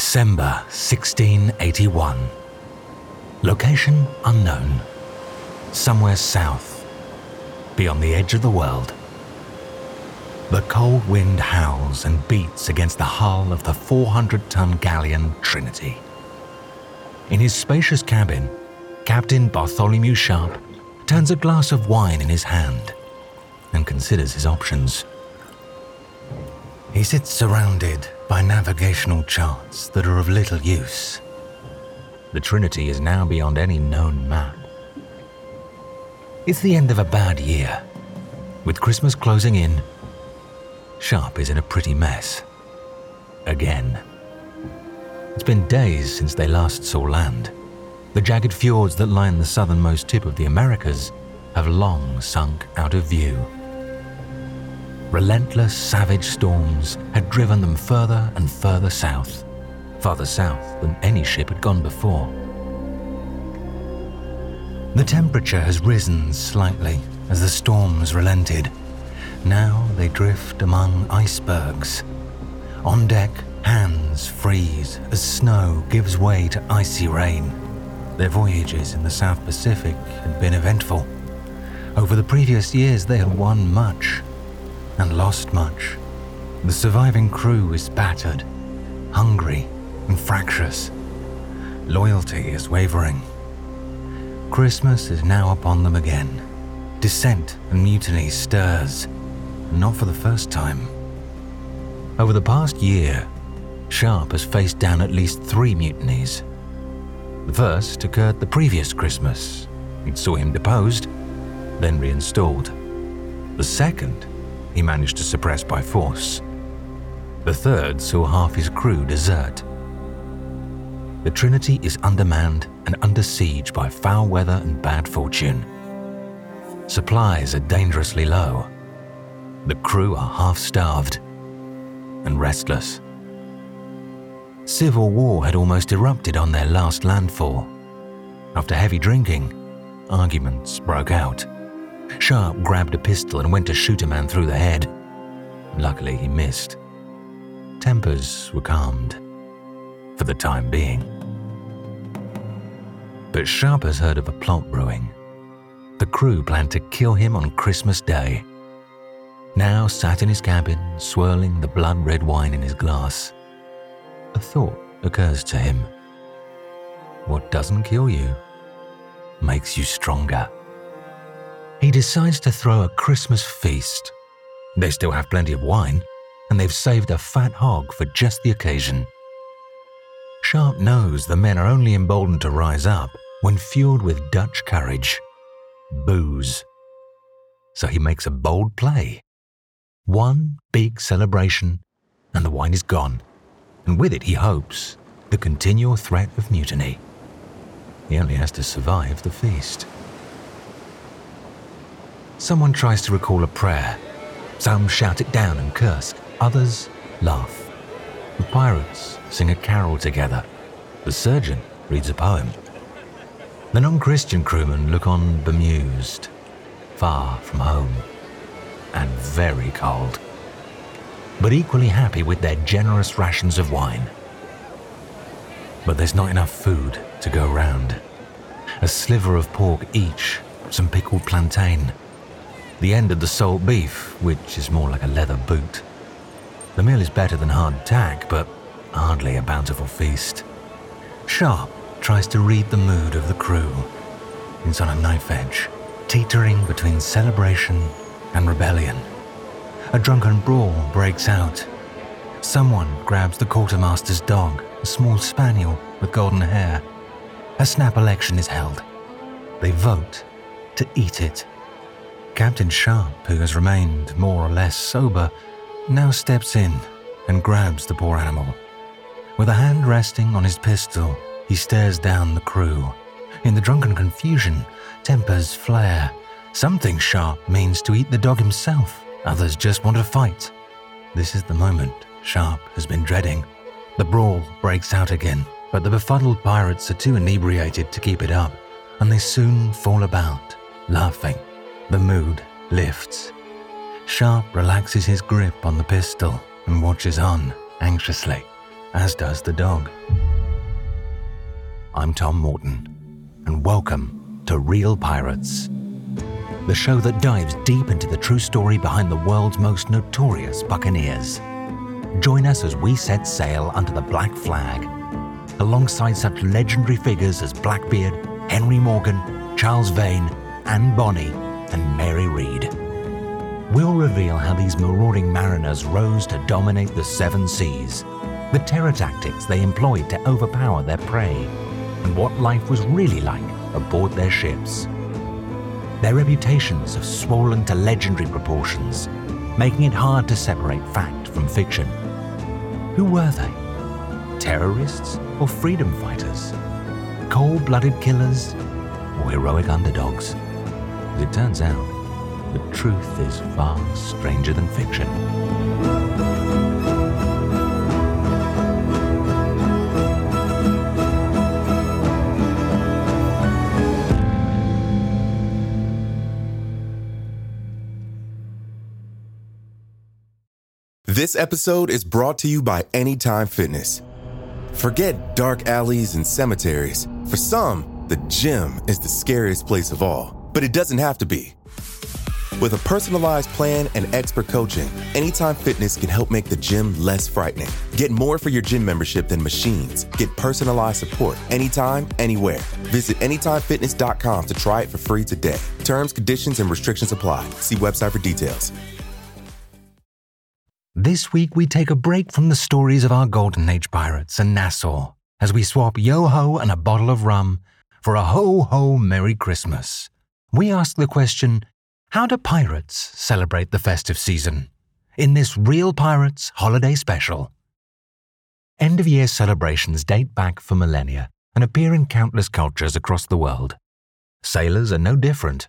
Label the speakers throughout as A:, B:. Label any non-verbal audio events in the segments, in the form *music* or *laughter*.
A: December 1681. Location unknown. Somewhere south, beyond the edge of the world. The cold wind howls and beats against the hull of the 400 ton galleon Trinity. In his spacious cabin, Captain Bartholomew Sharp turns a glass of wine in his hand and considers his options. He sits surrounded by navigational charts that are of little use. The Trinity is now beyond any known map. It's the end of a bad year. With Christmas closing in, Sharp is in a pretty mess. Again. It's been days since they last saw land. The jagged fjords that line the southernmost tip of the Americas have long sunk out of view. Relentless, savage storms had driven them further and further south, farther south than any ship had gone before. The temperature has risen slightly as the storms relented. Now they drift among icebergs. On deck, hands freeze as snow gives way to icy rain. Their voyages in the South Pacific had been eventful. Over the previous years, they had won much and lost much. The surviving crew is battered, hungry, and fractious. Loyalty is wavering. Christmas is now upon them again. Dissent and mutiny stirs, not for the first time. Over the past year, Sharp has faced down at least three mutinies. The first occurred the previous Christmas. It saw him deposed, then reinstalled. The second he managed to suppress by force. The third saw half his crew desert. The Trinity is undermanned and under siege by foul weather and bad fortune. Supplies are dangerously low. The crew are half starved and restless. Civil war had almost erupted on their last landfall. After heavy drinking, arguments broke out. Sharp grabbed a pistol and went to shoot a man through the head. Luckily, he missed. Tempers were calmed. For the time being. But Sharp has heard of a plot brewing. The crew planned to kill him on Christmas Day. Now sat in his cabin, swirling the blood red wine in his glass. A thought occurs to him. What doesn't kill you makes you stronger he decides to throw a Christmas feast. They still have plenty of wine, and they've saved a fat hog for just the occasion. Sharp knows the men are only emboldened to rise up when fueled with Dutch courage booze. So he makes a bold play. One big celebration, and the wine is gone, and with it, he hopes, the continual threat of mutiny. He only has to survive the feast. Someone tries to recall a prayer. Some shout it down and curse, others laugh. The pirates sing a carol together. The surgeon reads a poem. The non Christian crewmen look on bemused, far from home, and very cold, but equally happy with their generous rations of wine. But there's not enough food to go round. A sliver of pork each, some pickled plantain, the end of the salt beef, which is more like a leather boot. The meal is better than hard tack, but hardly a bountiful feast. Sharp tries to read the mood of the crew. It's on a knife edge, teetering between celebration and rebellion. A drunken brawl breaks out. Someone grabs the quartermaster's dog, a small spaniel with golden hair. A snap election is held. They vote to eat it. Captain Sharp, who has remained more or less sober, now steps in and grabs the poor animal. With a hand resting on his pistol, he stares down the crew. In the drunken confusion, tempers flare. Something Sharp means to eat the dog himself, others just want to fight. This is the moment Sharp has been dreading. The brawl breaks out again, but the befuddled pirates are too inebriated to keep it up, and they soon fall about, laughing the mood lifts. Sharp relaxes his grip on the pistol and watches on anxiously. as does the dog. I'm Tom Morton, and welcome to Real Pirates, the show that dives deep into the true story behind the world's most notorious buccaneers. Join us as we set sail under the black flag, alongside such legendary figures as Blackbeard, Henry Morgan, Charles Vane, and Bonny, and Mary Read. We'll reveal how these marauding mariners rose to dominate the seven seas, the terror tactics they employed to overpower their prey, and what life was really like aboard their ships. Their reputations have swollen to legendary proportions, making it hard to separate fact from fiction. Who were they? Terrorists or freedom fighters? Cold blooded killers or heroic underdogs? It turns out, the truth is far stranger than fiction.
B: This episode is brought to you by Anytime Fitness. Forget dark alleys and cemeteries. For some, the gym is the scariest place of all, but it doesn't have to be. With a personalized plan and expert coaching, Anytime Fitness can help make the gym less frightening. Get more for your gym membership than machines. Get personalized support anytime, anywhere. Visit AnytimeFitness.com to try it for free today. Terms, conditions, and restrictions apply. See website for details.
A: This week, we take a break from the stories of our Golden Age pirates and Nassau as we swap yo ho and a bottle of rum for a ho ho Merry Christmas. We ask the question how do pirates celebrate the festive season? In this Real Pirates holiday special. End of year celebrations date back for millennia and appear in countless cultures across the world. Sailors are no different.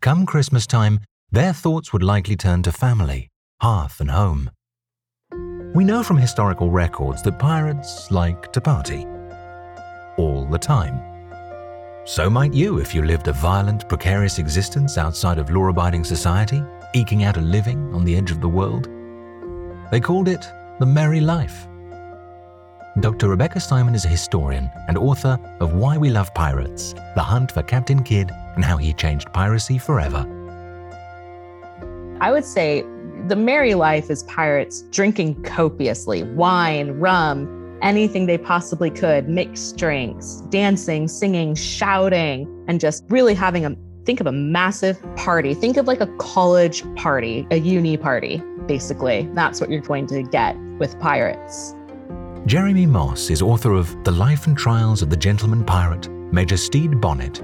A: Come Christmas time, their thoughts would likely turn to family, hearth, and home. We know from historical records that pirates like to party. All the time. So might you if you lived a violent, precarious existence outside of law abiding society, eking out a living on the edge of the world. They called it the merry life. Dr. Rebecca Simon is a historian and author of Why We Love Pirates The Hunt for Captain Kidd and How He Changed Piracy Forever.
C: I would say the merry life is pirates drinking copiously wine, rum, anything they possibly could, mixed drinks, dancing, singing, shouting, and just really having a think of a massive party. Think of like a college party, a uni party, basically. That's what you're going to get with pirates.
A: Jeremy Moss is author of The Life and Trials of the Gentleman Pirate, Major Stede Bonnet,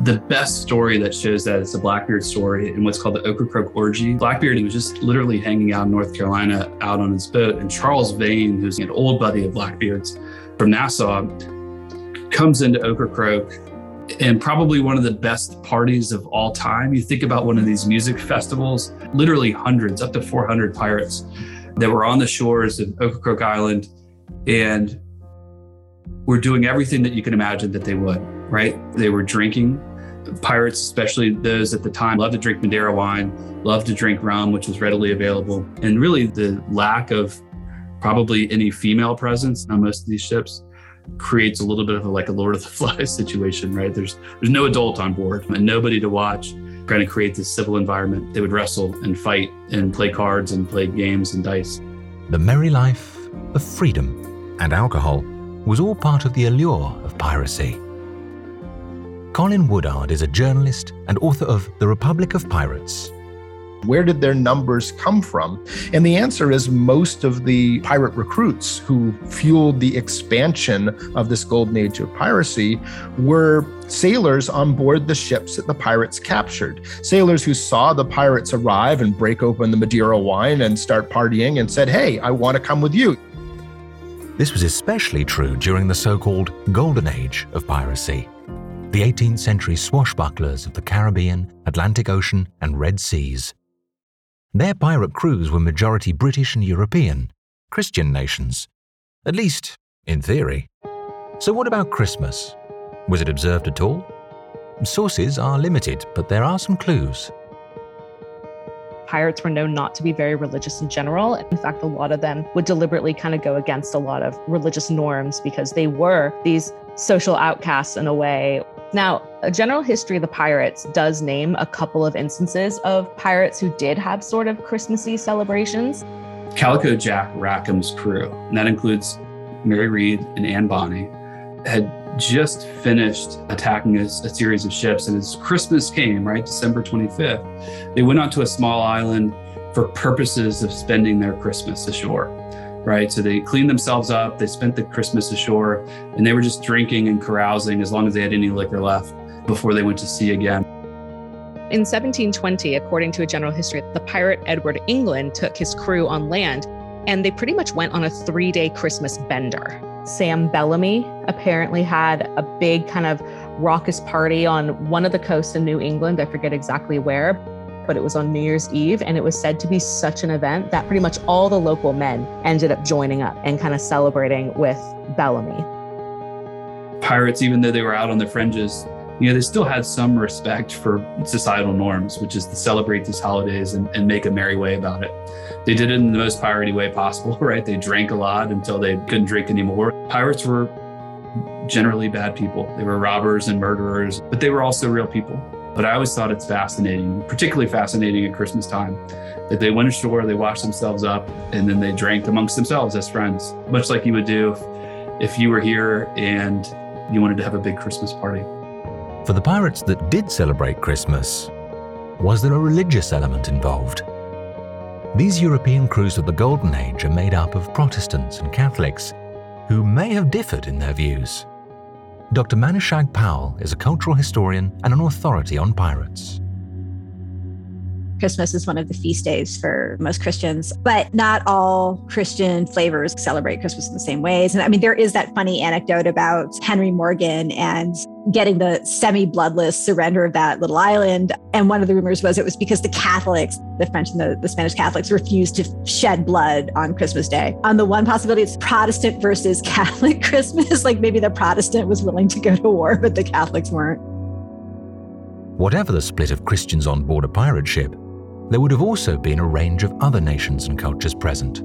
D: the best story that shows that it's a Blackbeard story in what's called the Ocracoke Orgy. Blackbeard, he was just literally hanging out in North Carolina out on his boat, and Charles Vane, who's an old buddy of Blackbeard's from Nassau, comes into Ocracoke and probably one of the best parties of all time. You think about one of these music festivals, literally hundreds, up to 400 pirates that were on the shores of Ocracoke Island and were doing everything that you can imagine that they would right? They were drinking. Pirates, especially those at the time, loved to drink Madeira wine, loved to drink rum, which was readily available. And really, the lack of probably any female presence on most of these ships creates a little bit of a, like a Lord of the Flies *laughs* situation, right? There's there's no adult on board and nobody to watch. Trying to create this civil environment. They would wrestle and fight and play cards and play games and dice.
A: The merry life of freedom and alcohol was all part of the allure of piracy. Colin Woodard is a journalist and author of The Republic of Pirates.
E: Where did their numbers come from? And the answer is most of the pirate recruits who fueled the expansion of this golden age of piracy were sailors on board the ships that the pirates captured. Sailors who saw the pirates arrive and break open the Madeira wine and start partying and said, Hey, I want to come with you.
A: This was especially true during the so called Golden Age of piracy the 18th century swashbucklers of the Caribbean, Atlantic Ocean, and Red Seas. Their pirate crews were majority British and European, Christian nations, at least in theory. So, what about Christmas? Was it observed at all? Sources are limited, but there are some clues.
C: Pirates were known not to be very religious in general. In fact, a lot of them would deliberately kind of go against a lot of religious norms because they were these social outcasts in a way. Now, a general history of the pirates does name a couple of instances of pirates who did have sort of Christmassy celebrations.
D: Calico Jack Rackham's crew, and that includes Mary Read and Anne Bonny, had just finished attacking a, a, series of ships. And as Christmas came, right, December 25th, they went onto a small island for purposes of spending their Christmas ashore, right? So they cleaned themselves up, they spent the Christmas ashore, and they were just drinking and carousing as long as they had any liquor left before they went to sea again.
C: In 1720, according to a general history, the pirate Edward England took his crew on land and they pretty much went on a three day Christmas bender. Sam Bellamy apparently had a big kind of raucous party on one of the coasts in New England. I forget exactly where, but it was on New Year's Eve. And it was said to be such an event that pretty much all the local men ended up joining up and kind of celebrating with Bellamy.
D: Pirates, even though they were out on the fringes, you know, they still had some respect for societal norms, which is to celebrate these holidays and, and make a merry way about it. They did it in the most piratey way possible, *laughs* right? They drank a lot until they couldn't drink anymore. Pirates were generally bad people. They were robbers and murderers, but they were also real people. But I always thought it's fascinating, particularly fascinating at Christmas time, that they went ashore, they washed themselves up, and then they drank amongst themselves as friends, much like you would do if, if you were here and you wanted to have a big Christmas party.
A: For the pirates that did celebrate Christmas, was there a religious element involved? These European crews of the Golden Age are made up of Protestants and Catholics who may have differed in their views. Dr. Manushag Powell is a cultural historian and an authority on pirates.
F: Christmas is one of the feast days for most Christians, but not all Christian flavors celebrate Christmas in the same ways. And I mean, there is that funny anecdote about Henry Morgan and getting the semi bloodless surrender of that little island. And one of the rumors was it was because the Catholics, the French and the, the Spanish Catholics, refused to shed blood on Christmas Day. On the one possibility, it's Protestant versus Catholic *laughs* Christmas. like maybe the Protestant was willing to go to war, but the Catholics weren't.
A: Whatever the split of Christians on board a pirate ship, there would have also been a range of other nations and cultures present.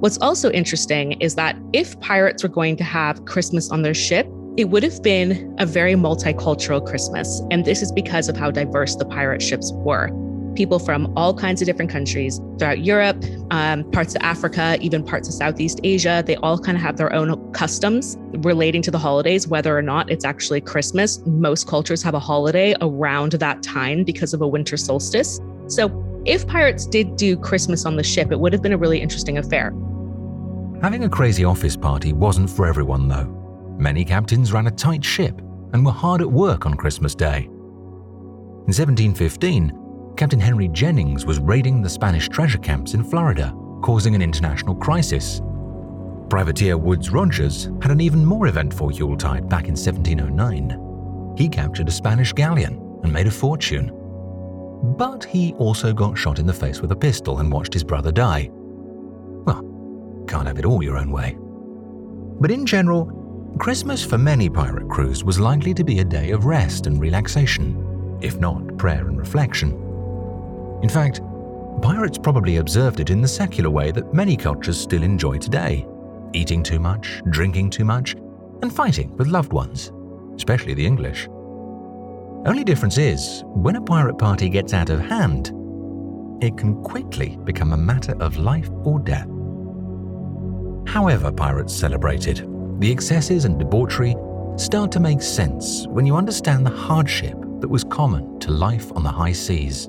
C: What's also interesting is that if pirates were going to have Christmas on their ship, it would have been a very multicultural Christmas. And this is because of how diverse the pirate ships were people from all kinds of different countries throughout Europe, um, parts of Africa, even parts of Southeast Asia. They all kind of have their own customs relating to the holidays, whether or not it's actually Christmas. Most cultures have a holiday around that time because of a winter solstice. So if pirates did do Christmas on the ship, it would have been a really interesting affair.
A: Having a crazy office party wasn't for everyone, though. Many captains ran a tight ship and were hard at work on Christmas Day. In 1715, Captain Henry Jennings was raiding the Spanish treasure camps in Florida, causing an international crisis. Privateer Woodes Rogers had an even more eventful Yuletide back in 1709. He captured a Spanish galleon and made a fortune. But he also got shot in the face with a pistol and watched his brother die. Well, can't have it all your own way. But in general, Christmas for many pirate crews was likely to be a day of rest and relaxation, if not prayer and reflection. In fact, pirates probably observed it in the secular way that many cultures still enjoy today eating too much, drinking too much, and fighting with loved ones, especially the English. Only difference is, when a pirate party gets out of hand, it can quickly become a matter of life or death. However, pirates celebrated, the excesses and debauchery start to make sense when you understand the hardship that was common to life on the high seas.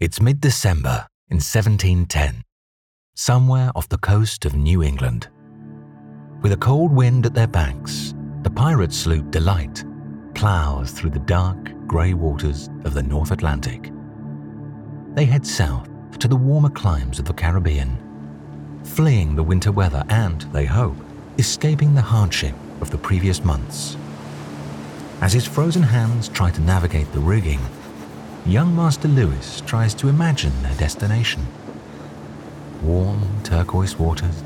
A: It's mid December in 1710, somewhere off the coast of New England. With a cold wind at their backs, the pirate sloop Delight plows through the dark, grey waters of the North Atlantic. They head south to the warmer climes of the Caribbean, fleeing the winter weather and, they hope, escaping the hardship of the previous months. As his frozen hands try to navigate the rigging, young Master Lewis tries to imagine their destination. Warm turquoise waters,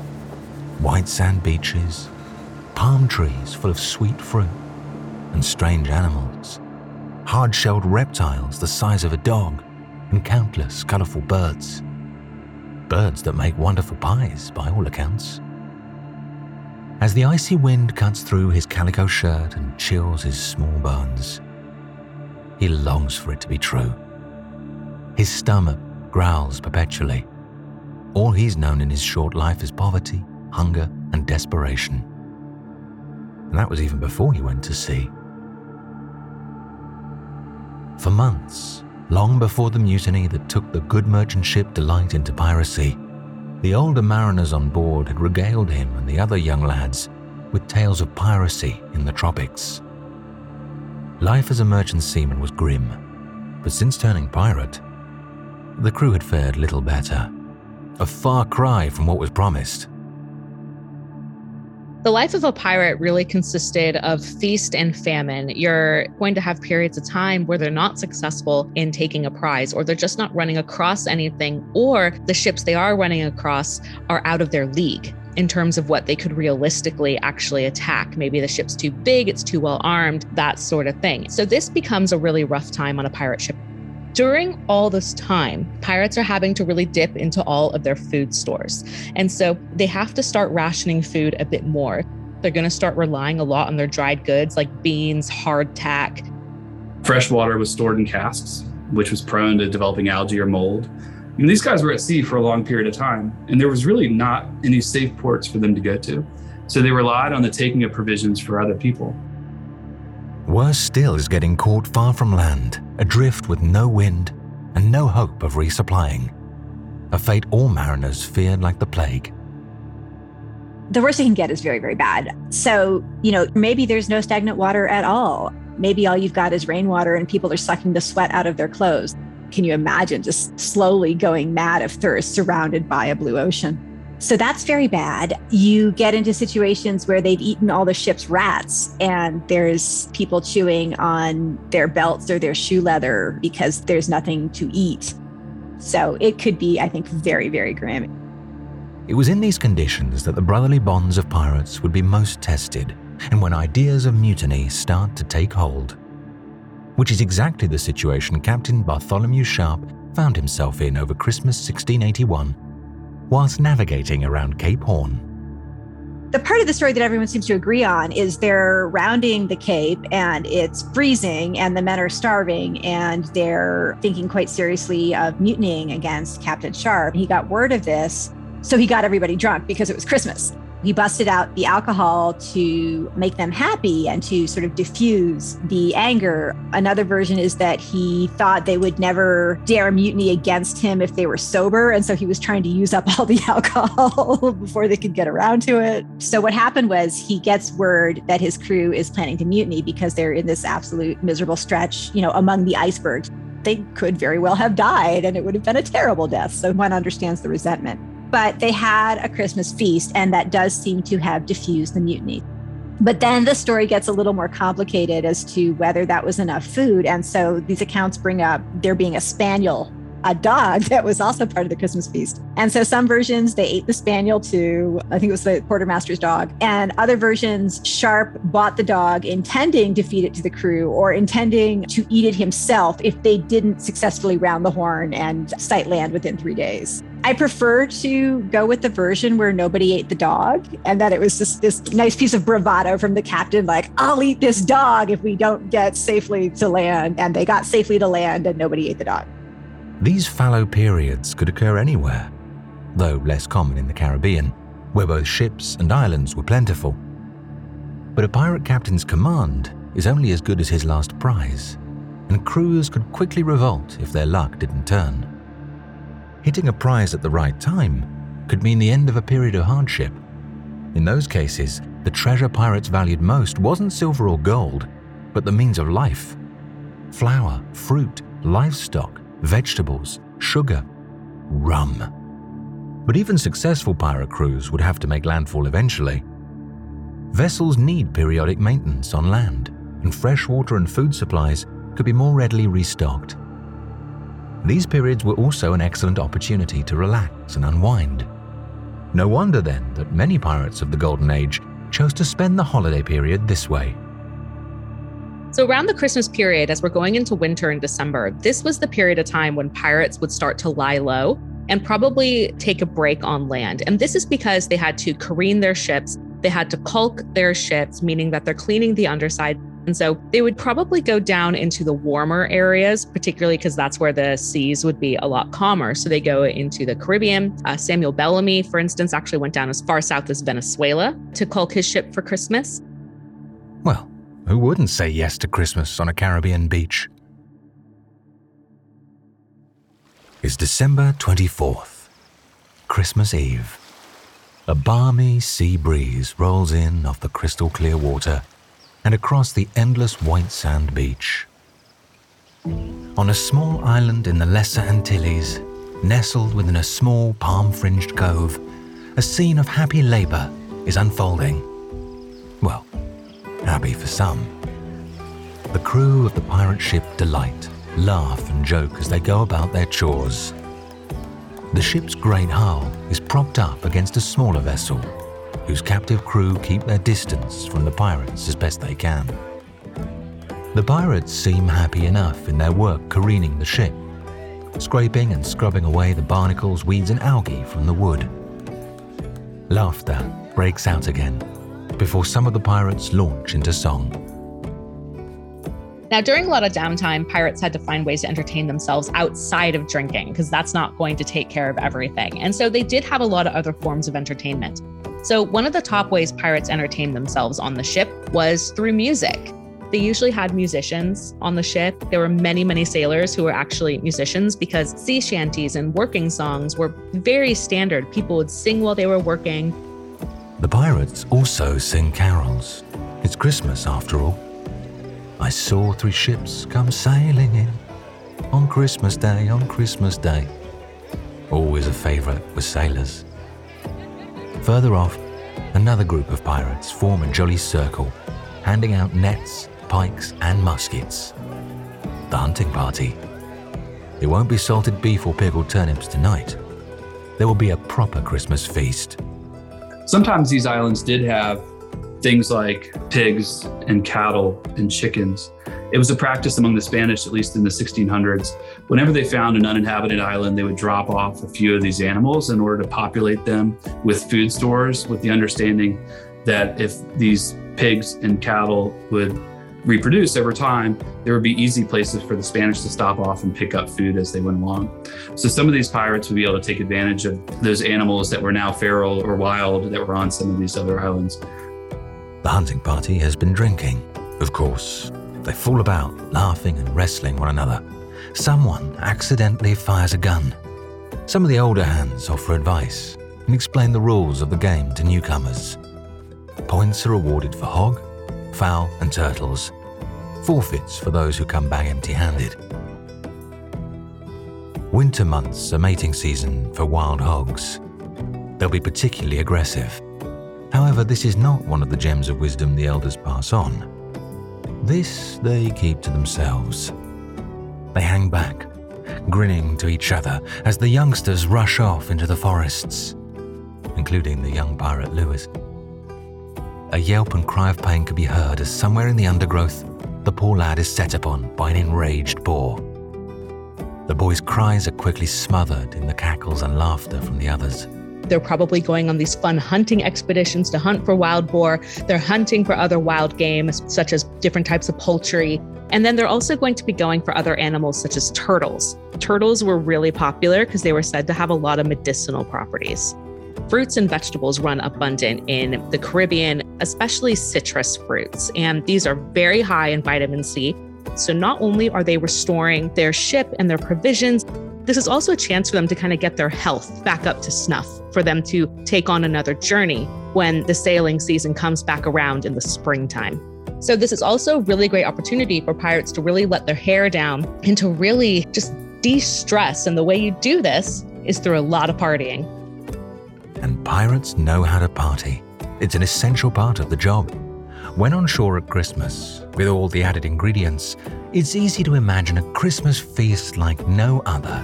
A: white sand beaches, palm trees full of sweet fruit, and strange animals, hard shelled reptiles the size of a dog, and countless colourful birds. Birds that make wonderful pies, by all accounts. As the icy wind cuts through his calico shirt and chills his small bones, he longs for it to be true. His stomach growls perpetually. All he's known in his short life is poverty, hunger, and desperation. And that was even before he went to sea. For months, long before the mutiny that took the good merchant ship Delight into piracy, the older mariners on board had regaled him and the other young lads with tales of piracy in the tropics. Life as a merchant seaman was grim, but since turning pirate, the crew had fared little better. A far cry from what was promised.
C: The life of a pirate really consisted of feast and famine. You're going to have periods of time where they're not successful in taking a prize, or they're just not running across anything, or the ships they are running across are out of their league in terms of what they could realistically actually attack. Maybe the ship's too big, it's too well armed, that sort of thing. So this becomes a really rough time on a pirate ship. During all this time, pirates are having to really dip into all of their food stores. And so they have to start rationing food a bit more. They're going to start relying a lot on their dried goods like beans, hardtack.
D: Fresh water was stored in casks, which was prone to developing algae or mold. I mean, these guys were at sea for a long period of time, and there was really not any safe ports for them to go to. So they relied on the taking of provisions for other people.
A: Worse still is getting caught far from land, adrift with no wind and no hope of resupplying. A fate all mariners feared like the plague.
F: The worst it can get is very, very bad. So, you know, maybe there's no stagnant water at all. Maybe all you've got is rainwater and people are sucking the sweat out of their clothes. Can you imagine just slowly going mad of thirst surrounded by a blue ocean? So that's very bad. You get into situations where they've eaten all the ship's rats and there's people chewing on their belts or their shoe leather because there's nothing to eat. So it could be, I think, very, very grim.
A: It was in these conditions that the brotherly bonds of pirates would be most tested, and when ideas of mutiny start to take hold. Which is exactly the situation Captain Bartholomew Sharp found himself in over Christmas 1681 whilst navigating around Cape Horn.
F: The part of the story that everyone seems to agree on is they're rounding the Cape and it's freezing and the men are starving and they're thinking quite seriously of mutinying against Captain Sharp. He got word of this, so he got everybody drunk because it was Christmas. He busted out the alcohol to make them happy and to sort of diffuse the anger. Another version is that he thought they would never dare mutiny against him if they were sober. And so he was trying to use up all the *laughs* alcohol before they could get around to it. So what happened was he gets word that his crew is planning to mutiny because they're in this absolute miserable stretch, you know, among the icebergs they could very well have died and it would have been a terrible death. So one understands the resentment but they had a Christmas feast, and that does seem to have diffused the mutiny. But then the story gets a little more complicated as to whether that was enough food. And so these accounts bring up there being a spaniel a dog *laughs* that was also part of the Christmas feast. And so some versions they ate the spaniel too. I think it was the quartermaster's dog. And other versions, Sharp bought the dog intending to feed it to the crew or intending to eat it himself if they didn't successfully round the horn and sight land within three days. I prefer to go with the version where nobody ate the dog and that it was just this nice piece of bravado from the captain, like, I'll eat this dog if we don't get safely to land. And they got safely to land and nobody ate the dog.
A: These fallow periods could occur anywhere, though less common in the Caribbean, where both ships and islands were plentiful. But a pirate captain's command is only as good as his last prize, and crews could quickly revolt if their luck didn't turn. Hitting a prize at the right time could mean the end of a period of hardship. In those cases, the treasure pirates valued most wasn't silver or gold, but the means of life. Flour, fruit, livestock, vegetables, sugar, rum. But even successful pirate crews would have to make landfall eventually. Vessels need periodic maintenance on land, and fresh water and food supplies could be more readily restocked. These periods were also an excellent opportunity to relax and unwind. No wonder then that many pirates of the Golden Age chose to spend the holiday period this way.
C: So, around the Christmas period, as we're going into winter in December, this was the period of time when pirates would start to lie low and probably take a break on land. And this is because they had to careen their ships, they had to caulk their ships, meaning that they're cleaning the underside. And so they would probably go down into the warmer areas, particularly because that's where the seas would be a lot calmer. So they go into the Caribbean. Uh, Samuel Bellamy, for instance, actually went down as far south as Venezuela to caulk his ship for Christmas.
A: Well, who wouldn't say yes to Christmas on a Caribbean beach? It's December 24th, Christmas Eve. A balmy sea breeze rolls in off the crystal clear water and across the endless white sand beach. On a small island in the Lesser Antilles, nestled within a small palm fringed cove, a scene of happy labour is unfolding. Well, happy for some. The crew of the pirate ship Delight laugh and joke as they go about their chores. The ship's great hull is propped up against a smaller vessel, whose captive crew keep their distance from the pirates as best they can. The pirates seem happy enough in their work careening the ship, scraping and scrubbing away the barnacles, weeds, and algae from the wood. Laughter breaks out again before some of the pirates launch into song.
C: Now, during a lot of downtime, pirates had to find ways to entertain themselves outside of drinking because that's not going to take care of everything. And so they did have a lot of other forms of entertainment. So, one of the top ways pirates entertained themselves on the ship was through music. They usually had musicians on the ship. There were many, many sailors who were actually musicians because sea shanties and working songs were very standard. People would sing while they were working.
A: The pirates also sing carols. It's Christmas after all. I saw three ships come sailing in on Christmas Day, on Christmas Day. Always a favourite with sailors. Further off, another group of pirates form a jolly circle, handing out nets, pikes, and muskets. The hunting party. It won't be salted beef or pickled turnips tonight. There will be a proper Christmas feast.
D: Sometimes these islands did have things like pigs and cattle and chickens. It was a practice among the Spanish, at least in the 1600s. Whenever they found an uninhabited island, they would drop off a few of these animals in order to populate them with food stores, with the understanding that if these pigs and cattle would reproduce over time, there would be easy places for the Spanish to stop off and pick up food as they went along. So some of these pirates would be able to take advantage of those animals that were now feral or wild that were on some of these other islands.
A: The hunting party has been drinking, of course. They fall about, laughing and wrestling one another. Someone accidentally fires a gun. Some of the older hands offer advice and explain the rules of the game to newcomers. Points are awarded for hog, fowl, and turtles. Forfeits for those who come back empty handed. Winter months are mating season for wild hogs. They'll be particularly aggressive. However, this is not one of the gems of wisdom the elders pass on. This they keep to themselves. They hang back, grinning to each other as the youngsters rush off into the forests, including the young pirate Lewis. A yelp and cry of pain can be heard as somewhere in the undergrowth, the poor lad is set upon by an enraged boar. The boy's cries are quickly smothered in the cackles and laughter from the others.
C: They're probably going on these fun hunting expeditions to hunt for wild boar. They're hunting for other wild game, such as different types of poultry. And then they're also going to be going for other animals, such as turtles. Turtles were really popular because they were said to have a lot of medicinal properties. Fruits and vegetables run abundant in the Caribbean, especially citrus fruits. And these are very high in vitamin C. So not only are they restoring their ship and their provisions, this is also a chance for them to kind of get their health back up to snuff, for them to take on another journey when the sailing season comes back around in the springtime. So, this is also a really great opportunity for pirates to really let their hair down and to really just de stress. And the way you do this is through a lot of partying.
A: And pirates know how to party, it's an essential part of the job. When on shore at Christmas, with all the added ingredients, it's easy to imagine a Christmas feast like no other.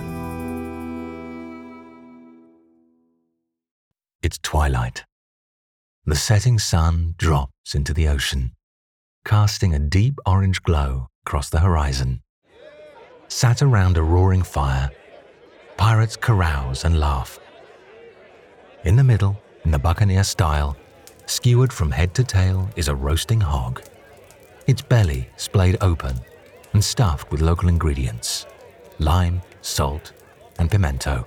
A: It's twilight. The setting sun drops into the ocean, casting a deep orange glow across the horizon. Sat around a roaring fire, pirates carouse and laugh. In the middle, in the buccaneer style, skewered from head to tail is a roasting hog, its belly splayed open and stuffed with local ingredients lime, salt, and pimento.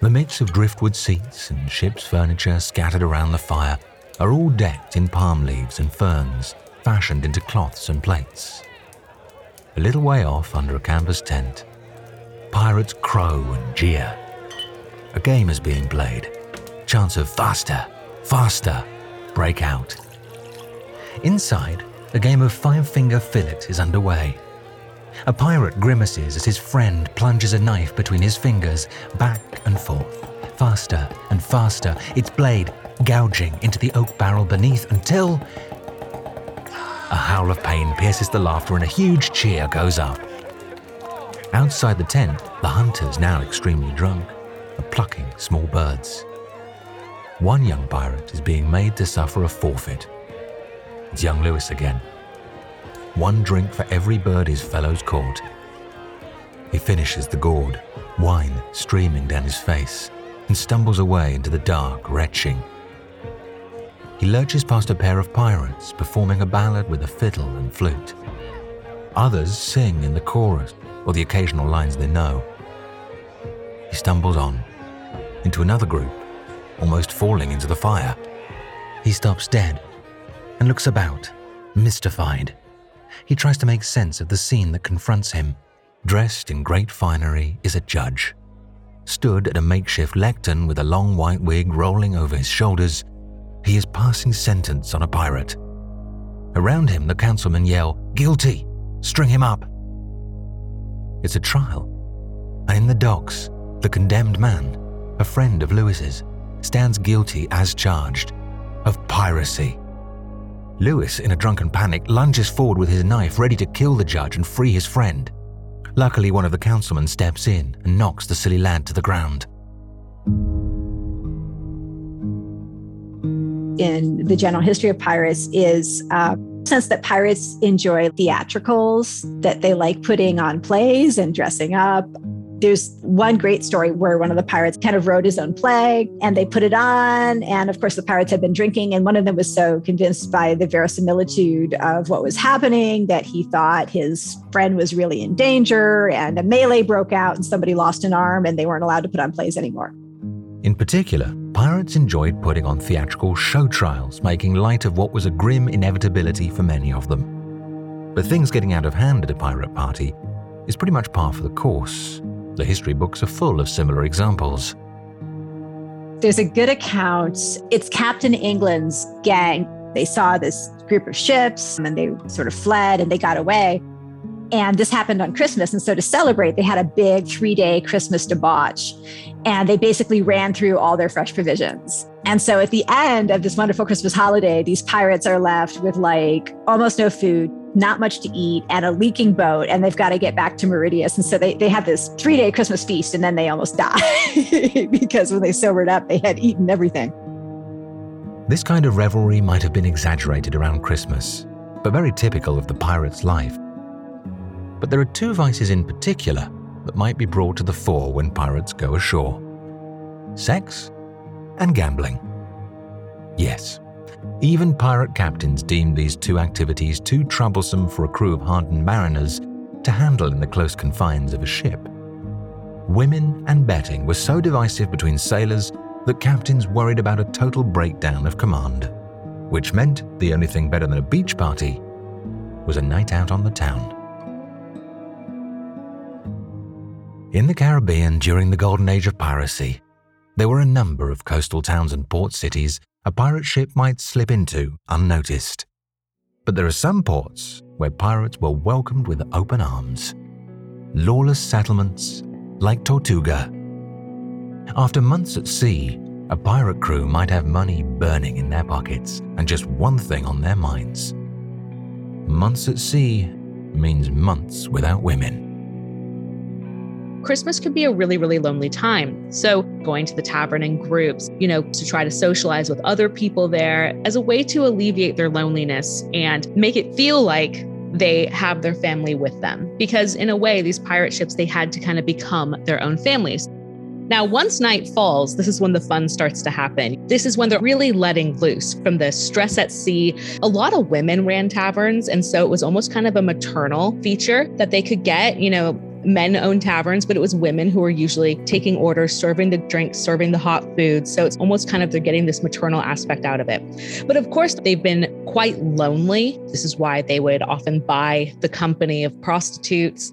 A: The mix of driftwood seats and ship's furniture scattered around the fire are all decked in palm leaves and ferns, fashioned into cloths and plates. A little way off, under a canvas tent, pirates crow and jeer. A game is being played. Chants of faster, faster break out. Inside, a game of five finger fillet is underway. A pirate grimaces as his friend plunges a knife between his fingers, back and forth, faster and faster, its blade gouging into the oak barrel beneath until. A howl of pain pierces the laughter and a huge cheer goes up. Outside the tent, the hunters, now extremely drunk, are plucking small birds. One young pirate is being made to suffer a forfeit. It's young Lewis again one drink for every bird his fellows caught. He finishes the gourd, wine streaming down his face, and stumbles away into the dark, retching. He lurches past a pair of pirates performing a ballad with a fiddle and flute. Others sing in the chorus or the occasional lines they know. He stumbles on into another group, almost falling into the fire. He stops dead and looks about, mystified he tries to make sense of the scene that confronts him. Dressed in great finery is a judge. Stood at a makeshift lectern with a long white wig rolling over his shoulders, he is passing sentence on a pirate. Around him, the councilmen yell, Guilty! String him up! It's a trial. And in the docks, the condemned man, a friend of Lewis's, stands guilty as charged of piracy. Lewis, in a drunken panic, lunges forward with his knife, ready to kill the judge and free his friend. Luckily, one of the councilmen steps in and knocks the silly lad to the ground.
F: In the general history of pirates, is a sense that pirates enjoy theatricals, that they like putting on plays and dressing up, there's one great story where one of the pirates kind of wrote his own play and they put it on. And of course, the pirates had been drinking. And one of them was so convinced by the verisimilitude of what was happening that he thought his friend was really in danger. And a melee broke out and somebody lost an arm and they weren't allowed to put on plays anymore.
A: In particular, pirates enjoyed putting on theatrical show trials, making light of what was a grim inevitability for many of them. But things getting out of hand at a pirate party is pretty much par for the course. The history books are full of similar examples.
F: There's a good account. It's Captain England's gang. They saw this group of ships and they sort of fled and they got away. And this happened on Christmas. And so to celebrate, they had a big three day Christmas debauch. And they basically ran through all their fresh provisions. And so at the end of this wonderful Christmas holiday, these pirates are left with like almost no food, not much to eat, and a leaking boat, and they've got to get back to Mauritius. And so they, they have this three day Christmas feast, and then they almost *laughs* die because when they sobered up, they had eaten everything.
A: This kind of revelry might have been exaggerated around Christmas, but very typical of the pirate's life. But there are two vices in particular that might be brought to the fore when pirates go ashore sex and gambling. Yes, even pirate captains deemed these two activities too troublesome for a crew of hardened mariners to handle in the close confines of a ship. Women and betting were so divisive between sailors that captains worried about a total breakdown of command, which meant the only thing better than a beach party was a night out on the town. In the Caribbean during the golden age of piracy, there were a number of coastal towns and port cities a pirate ship might slip into unnoticed. But there are some ports where pirates were welcomed with open arms. Lawless settlements like Tortuga. After months at sea, a pirate crew might have money burning in their pockets and just one thing on their minds. Months at sea means months without women.
C: Christmas could be a really, really lonely time. So, going to the tavern in groups, you know, to try to socialize with other people there as a way to alleviate their loneliness and make it feel like they have their family with them. Because, in a way, these pirate ships, they had to kind of become their own families. Now, once night falls, this is when the fun starts to happen. This is when they're really letting loose from the stress at sea. A lot of women ran taverns. And so it was almost kind of a maternal feature that they could get, you know, men owned taverns, but it was women who were usually taking orders, serving the drinks, serving the hot food. So it's almost kind of they're getting this maternal aspect out of it. But of course, they've been quite lonely. This is why they would often buy the company of prostitutes.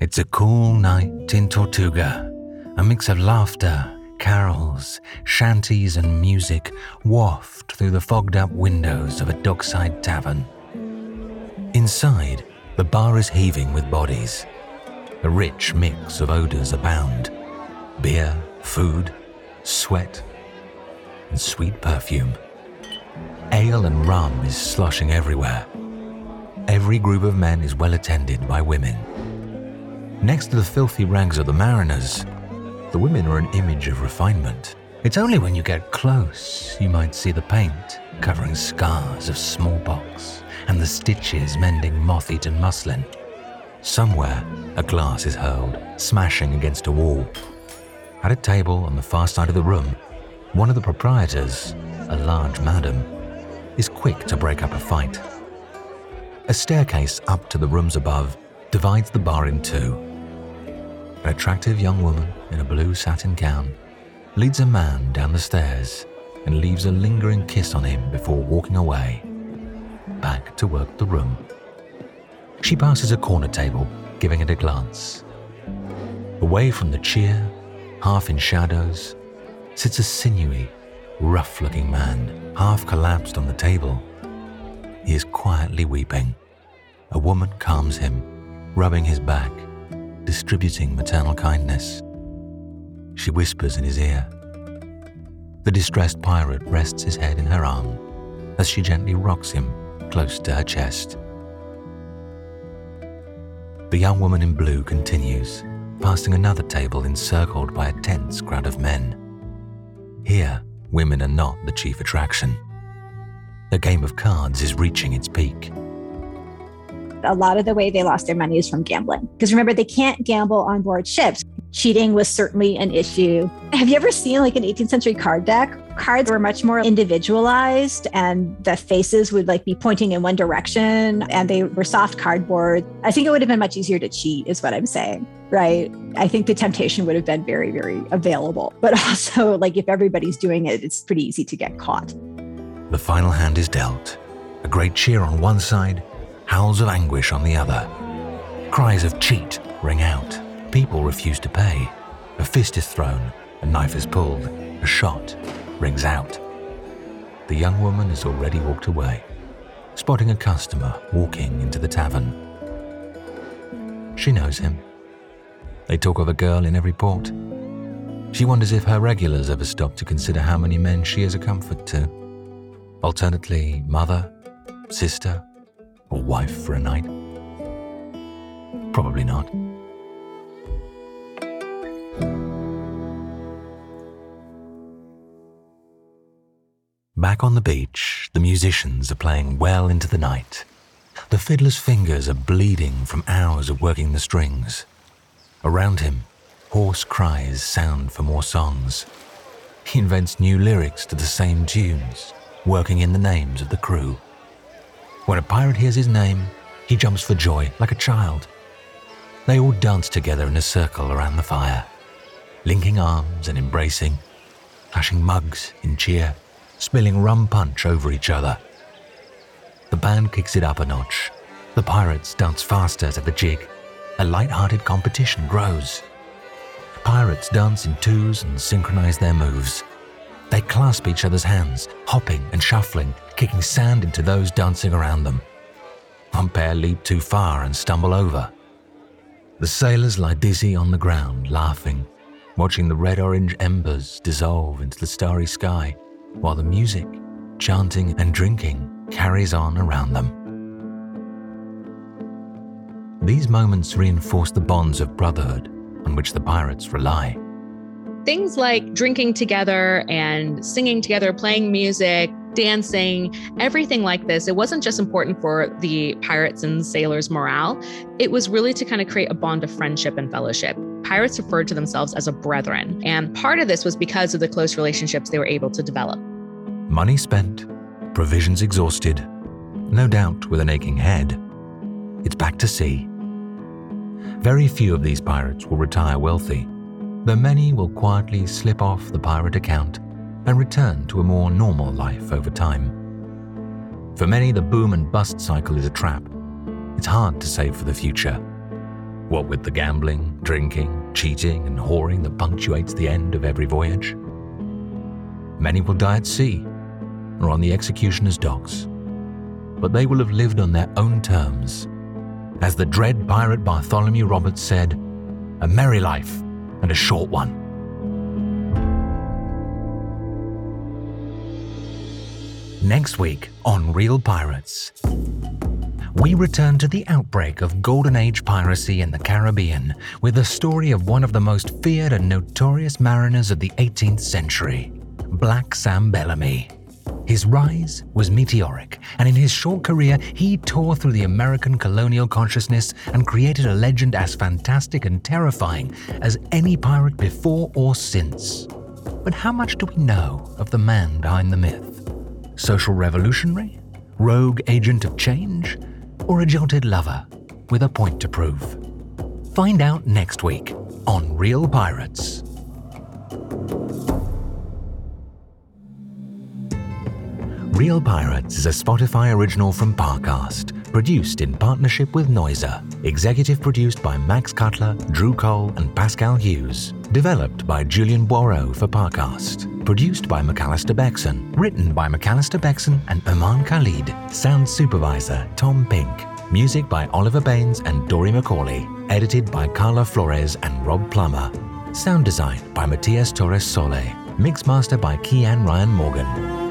A: It's a cool night in Tortuga. A mix of laughter, carols, shanties, and music waft through the fogged up windows of a dockside tavern. Inside, the bar is heaving with bodies. A rich mix of odors abound beer, food, sweat, and sweet perfume. Ale and rum is sloshing everywhere. Every group of men is well attended by women. Next to the filthy rags of the mariners, the women are an image of refinement. It's only when you get close you might see the paint covering scars of smallpox and the stitches mending moth eaten muslin. Somewhere, a glass is hurled, smashing against a wall. At a table on the far side of the room, one of the proprietors, a large madam, is quick to break up a fight. A staircase up to the rooms above divides the bar in two. An attractive young woman in a blue satin gown leads a man down the stairs and leaves a lingering kiss on him before walking away, back to work the room. She passes a corner table, giving it a glance. Away from the cheer, half in shadows, sits a sinewy, rough looking man, half collapsed on the table. He is quietly weeping. A woman calms him, rubbing his back, distributing maternal kindness. She whispers in his ear. The distressed pirate rests his head in her arm as she gently rocks him close to her chest. The young woman in blue continues, passing another table encircled by a tense crowd of men. Here, women are not the chief attraction. The game of cards is reaching its peak.
F: A lot of the way they lost their money is from gambling. Because remember, they can't gamble on board ships. Cheating was certainly an issue. Have you ever seen like an 18th century card deck? Cards were much more individualized and the faces would like be pointing in one direction and they were soft cardboard. I think it would have been much easier to cheat, is what I'm saying. Right. I think the temptation would have been very, very available. But *laughs* also, like, if everybody's doing it, it's pretty easy to get caught.
A: The final hand is dealt. A great cheer on one side, howls of anguish on the other. Cries of cheat ring out. People refuse to pay. A fist is thrown, a knife is pulled, a shot rings out. The young woman has already walked away, spotting a customer walking into the tavern. She knows him. They talk of a girl in every port. She wonders if her regulars ever stop to consider how many men she is a comfort to. Alternately, mother, sister, or wife for a night. Probably not. Back on the beach, the musicians are playing well into the night. The fiddler's fingers are bleeding from hours of working the strings. Around him, hoarse cries sound for more songs. He invents new lyrics to the same tunes, working in the names of the crew. When a pirate hears his name, he jumps for joy like a child. They all dance together in a circle around the fire, linking arms and embracing, clashing mugs in cheer spilling rum punch over each other. The band kicks it up a notch. The pirates dance faster to the jig. A light-hearted competition grows. Pirates dance in twos and synchronize their moves. They clasp each other's hands, hopping and shuffling, kicking sand into those dancing around them. One pair leap too far and stumble over. The sailors lie dizzy on the ground, laughing, watching the red orange embers dissolve into the starry sky, while the music, chanting, and drinking carries on around them. These moments reinforce the bonds of brotherhood on which the pirates rely.
C: Things like drinking together and singing together, playing music, dancing, everything like this. It wasn't just important for the pirates and sailors' morale, it was really to kind of create a bond of friendship and fellowship. Pirates referred to themselves as a brethren, and part of this was because of the close relationships they were able to develop.
A: Money spent, provisions exhausted, no doubt with an aching head. It's back to sea. Very few of these pirates will retire wealthy, though many will quietly slip off the pirate account and return to a more normal life over time. For many, the boom and bust cycle is a trap. It's hard to save for the future. What with the gambling, drinking, cheating, and whoring that punctuates the end of every voyage. Many will die at sea or on the executioner's docks, but they will have lived on their own terms. As the dread pirate Bartholomew Roberts said, a merry life and a short one. Next week on Real Pirates, we return to the outbreak of Golden Age piracy in the Caribbean with the story of one of the most feared and notorious mariners of the 18th century, Black Sam Bellamy. His rise was meteoric, and in his short career, he tore through the American colonial consciousness and created a legend as fantastic and terrifying as any pirate before or since. But how much do we know of the man behind the myth? social revolutionary, rogue agent of change, or a jilted lover with a point to prove? Find out next week on Real Pirates. Real Pirates is a Spotify original from Parcast, produced in partnership with Noiser. Executive produced by Max Cutler, Drew Cole, and Pascal Hughes. Developed by Julian Boireau for Parcast. Produced by McAllister Bexon. Written by McAllister Bexon and Oman Khalid. Sound supervisor Tom Pink. Music by Oliver Baines and Dory McCauley. Edited by Carla Flores and Rob Plummer. Sound design by Matias Torres Sole. Mixmaster by Kian Ryan Morgan.